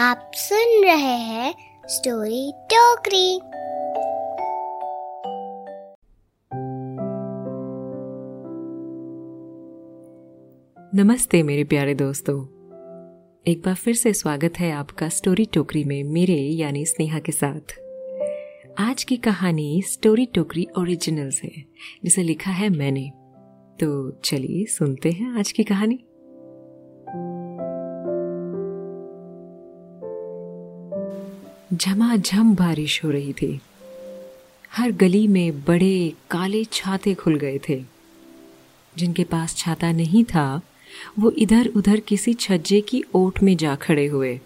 आप सुन रहे हैं स्टोरी टोकरी। नमस्ते मेरे प्यारे दोस्तों। एक बार फिर से स्वागत है आपका स्टोरी टोकरी में मेरे यानी स्नेहा के साथ। आज की कहानी स्टोरी टोकरी ओरिजिनल्स है, जिसे लिखा है मैंने। तो चलिए सुनते हैं आज की कहानी। झमाझम बारिश हो रही थी। हर गली में बड़े काले छाते खुल गए थे। जिनके पास छाता नहीं था, वो इधर उधर किसी छज्जे की ओट में जा खड़े हुए।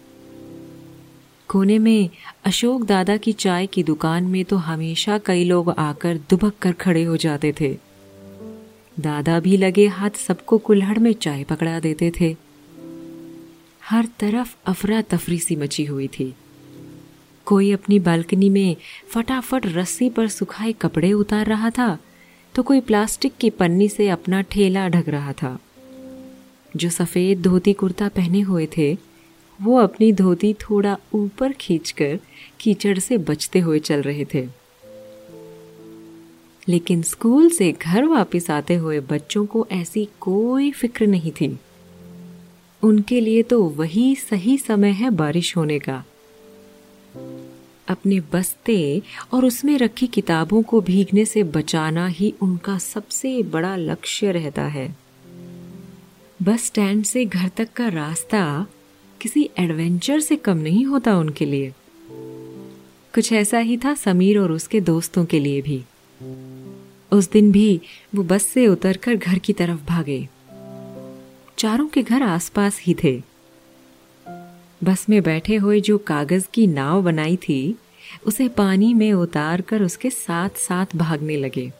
कोने में अशोक दादा की चाय की दुकान में तो हमेशा कई लोग आकर दुबक कर खड़े हो जाते थे। दादा भी लगे हाथ सबको कुल्हड़ में चाय पकड़ा देते थे। हर तरफ़ अफरा तफरी सी मची हुई थी। कोई अपनी बालकनी में फटाफट रस्सी पर सुखाए कपड़े उतार रहा था तो कोई प्लास्टिक की पन्नी से अपना ठेला ढक रहा था। जो सफ़ेद धोती कुर्ता पहने हुए थे, वो अपनी धोती थोड़ा ऊपर खींचकर कीचड़ से बचते हुए चल रहे थे। लेकिन स्कूल से घर वापस आते हुए बच्चों को ऐसी कोई फ़िक्र नहीं थी। उनके लिए तो वही सही समय है बारिश होने का। अपने बस्ते और उसमें रखी किताबों को भीगने से बचाना ही उनका सबसे बड़ा लक्ष्य रहता है। बस स्टैंड से घर तक का रास्ता किसी एडवेंचर से कम नहीं होता उनके लिए। कुछ ऐसा ही था समीर और उसके दोस्तों के लिए भी। उस दिन भी वो बस से उतरकर घर की तरफ़ भागे। चारों के घर आसपास ही थे। बस में बैठे हुए जो कागज़ की नाव बनाई थी, उसे पानी में उतार कर उसके साथ साथ भागने लगे।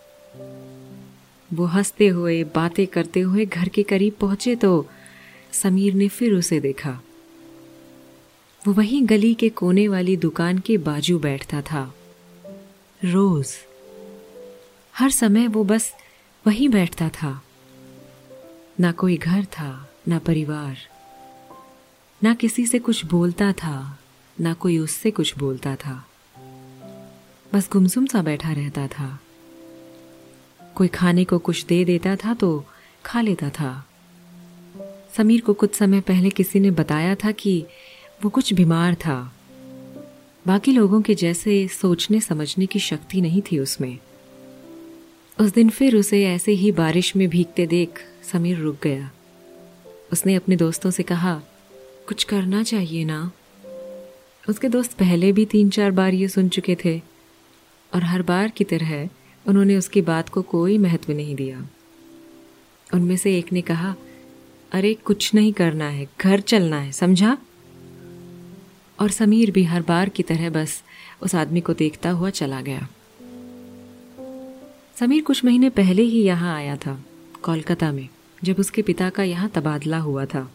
वो हँसते हुए, बातें करते हुए घर के करीब पहुँचे तो समीर ने फिर उसे देखा। वो वहीं गली के कोने वाली दुकान के बाजू बैठता था। रोज। हर समय वो बस वहीं बैठता था। ना कोई घर था, ना परिवार। ना किसी से कुछ बोलता था, ना कोई उससे कुछ बोलता था। बस गुमसुम सा बैठा रहता था। कोई खाने को कुछ दे देता था तो खा लेता था। समीर को कुछ समय पहले किसी ने बताया था कि वो कुछ बीमार था। बाकी लोगों के जैसे सोचने समझने की शक्ति नहीं थी उसमें। उस दिन फिर उसे ऐसे ही बारिश में भीगते देख समीर रुक गया। उसने अपने दोस्तों से कहा कुछ करना चाहिए ना? उसके दोस्त पहले भी तीन चार बार ये सुन चुके थे, और हर बार की तरह उन्होंने उसकी बात को कोई महत्व नहीं दिया। उनमें से एक ने कहा, अरे, कुछ नहीं करना है, घर चलना है, समझा? और समीर भी हर बार की तरह बस उस आदमी को देखता हुआ चला गया। समीर कुछ महीने पहले ही यहाँ आया था, कोलकाता में, जब उसके पिता का यहाँ तबादला हुआ था।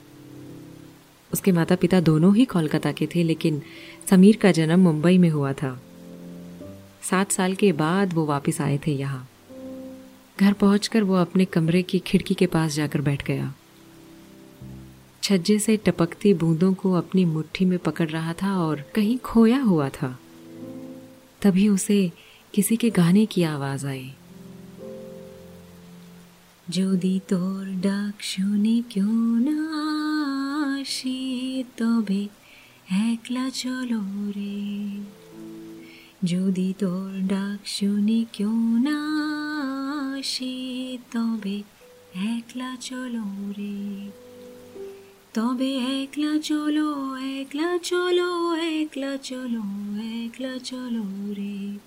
उसके माता पिता दोनों ही कोलकाता के थे, लेकिन समीर का जन्म मुंबई में हुआ था। सात साल के बाद वो वापस आए थे यहाँ। घर पहुंचकर वो अपने कमरे की खिड़की के पास जाकर बैठ गया। छज्जे से टपकती बूंदों को अपनी मुट्ठी में पकड़ रहा था और कहीं खोया हुआ था। तभी उसे किसी के गाने की आवाज़ आई। जोदी तोर डाक्षुनी क्यों ना আসি তবে একলা চলো রে। যদি তোর ডাক শুনি কেউ না আসি, তবে একলা চলো রে। তবে একলা চলো একলা চলো একলা চলো একলা চলো রে।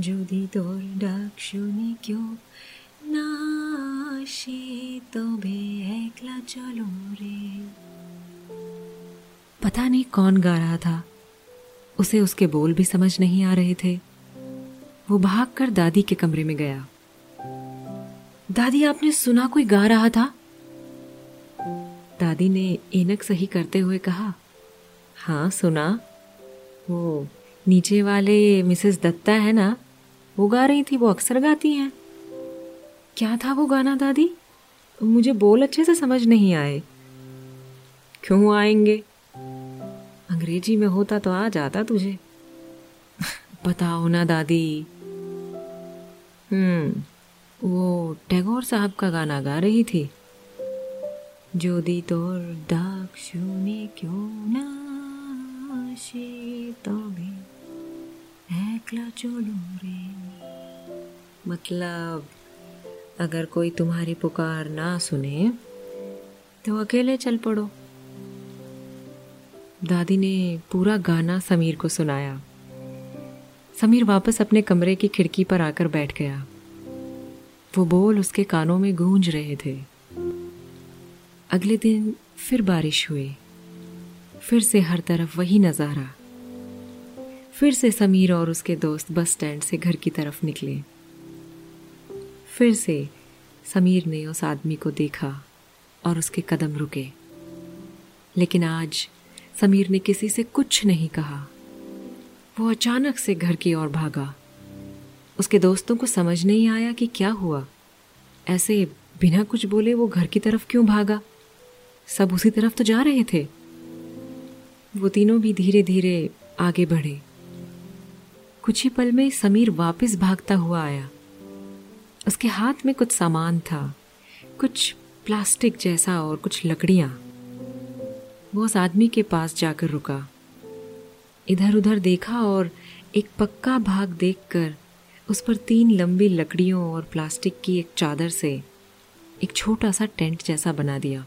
যদি তোর ডাক শুনি কেউ না আসে, তবে একলা চলো রে। पता नहीं कौन गा रहा था। उसे उसके बोल भी समझ नहीं आ रहे थे। वो भागकर दादी के कमरे में गया। दादी, आपने सुना कोई गा रहा था? दादी ने एनक सही करते हुए कहा हाँ सुना। वो नीचे वाले मिसेस दत्ता है ना? वो गा रही थी, वो अक्सर गाती हैं। क्या था वो गाना दादी? मुझे बोल अच्छे से समझ नहीं आए। क्यों आएँगे? अंग्रेजी में होता तो आ जाता तुझे बताओ ना दादी हम्म वो टैगोर साहब का गाना गा रही थी যদি তোর ডাক শুনে কেউ না আসে তবে একলা चलो रे मतलब अगर कोई तुम्हारी पुकार ना सुने तो अकेले चल पड़ो दादी ने पूरा गाना समीर को सुनाया। समीर वापस अपने कमरे की खिड़की पर आकर बैठ गया। वो बोल उसके कानों में गूंज रहे थे। अगले दिन फिर बारिश हुई। फिर से हर तरफ़ वही नज़ारा। फिर से समीर और उसके दोस्त बस स्टैंड से घर की तरफ़ निकले। फिर से समीर ने उस आदमी को देखा और उसके कदम रुके। लेकिन आज समीर ने किसी से कुछ नहीं कहा। वो अचानक से घर की ओर भागा। उसके दोस्तों को समझ नहीं आया कि क्या हुआ। ऐसे बिना कुछ बोले वो घर की तरफ़ क्यों भागा? सब उसी तरफ़ तो जा रहे थे। वो तीनों भी धीरे धीरे आगे बढ़े। कुछ ही पल में समीर वापस भागता हुआ आया। उसके हाथ में कुछ सामान था। कुछ प्लास्टिक जैसा और कुछ लकड़ियाँ। वो उस आदमी के पास जाकर रुका। इधर उधर देखा और एक पक्का भाग देखकर उस पर तीन लंबी लकड़ियों और प्लास्टिक की एक चादर से एक छोटा सा टेंट जैसा बना दिया।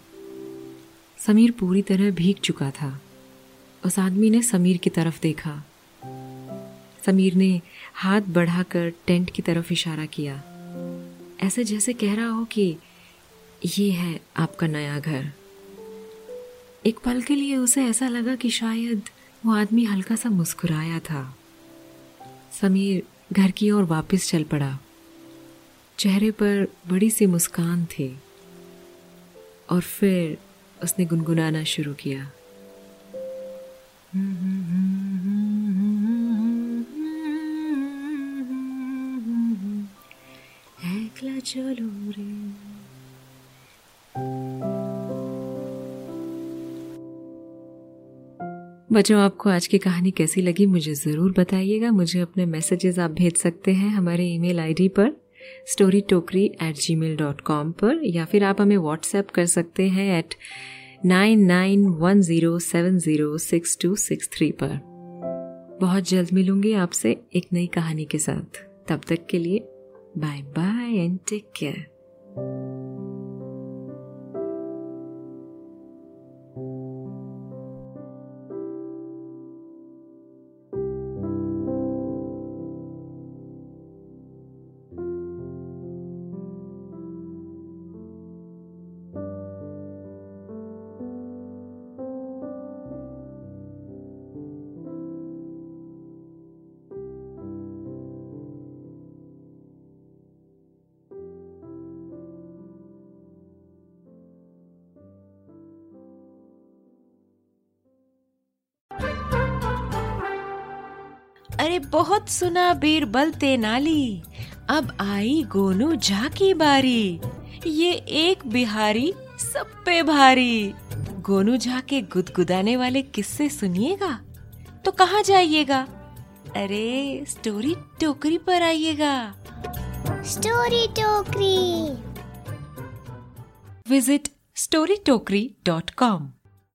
समीर पूरी तरह भीग चुका था। उस आदमी ने समीर की तरफ़ देखा। समीर ने हाथ बढ़ाकर टेंट की तरफ़ इशारा किया। ऐसे जैसे कह रहा हो कि ये है आपका नया घर। एक पल के लिए उसे ऐसा लगा कि शायद वो आदमी हल्का सा मुस्कुराया था। समीर घर की ओर वापस चल पड़ा। चेहरे पर बड़ी सी मुस्कान थी और फिर उसने गुनगुनाना शुरू किया। चलो रे। बच्चों, आपको आज की कहानी कैसी लगी मुझे ज़रूर बताइएगा। मुझे अपने मैसेजेस आप भेज सकते हैं हमारे ईमेल आईडी पर story Tokri at Gmail dot com पर, या फिर आप हमें व्हाट्सएप कर सकते हैं at nine nine one zero seven zero six two six three पर। बहुत जल्द मिलूँगी आपसे एक नई कहानी के साथ। तब तक के लिए bye bye and take care अरे बहुत सुना बीरबल तेनाली। अब आई गोनू झा की बारी। ये एक बिहारी सब पे भारी। गोनू झा के गुदगुदाने वाले किस्से सुनिएगा? तो कहाँ जाइएगा? अरे स्टोरी टोकरी पर आइएगा। स्टोरी टोकरी। Visit storytokri.com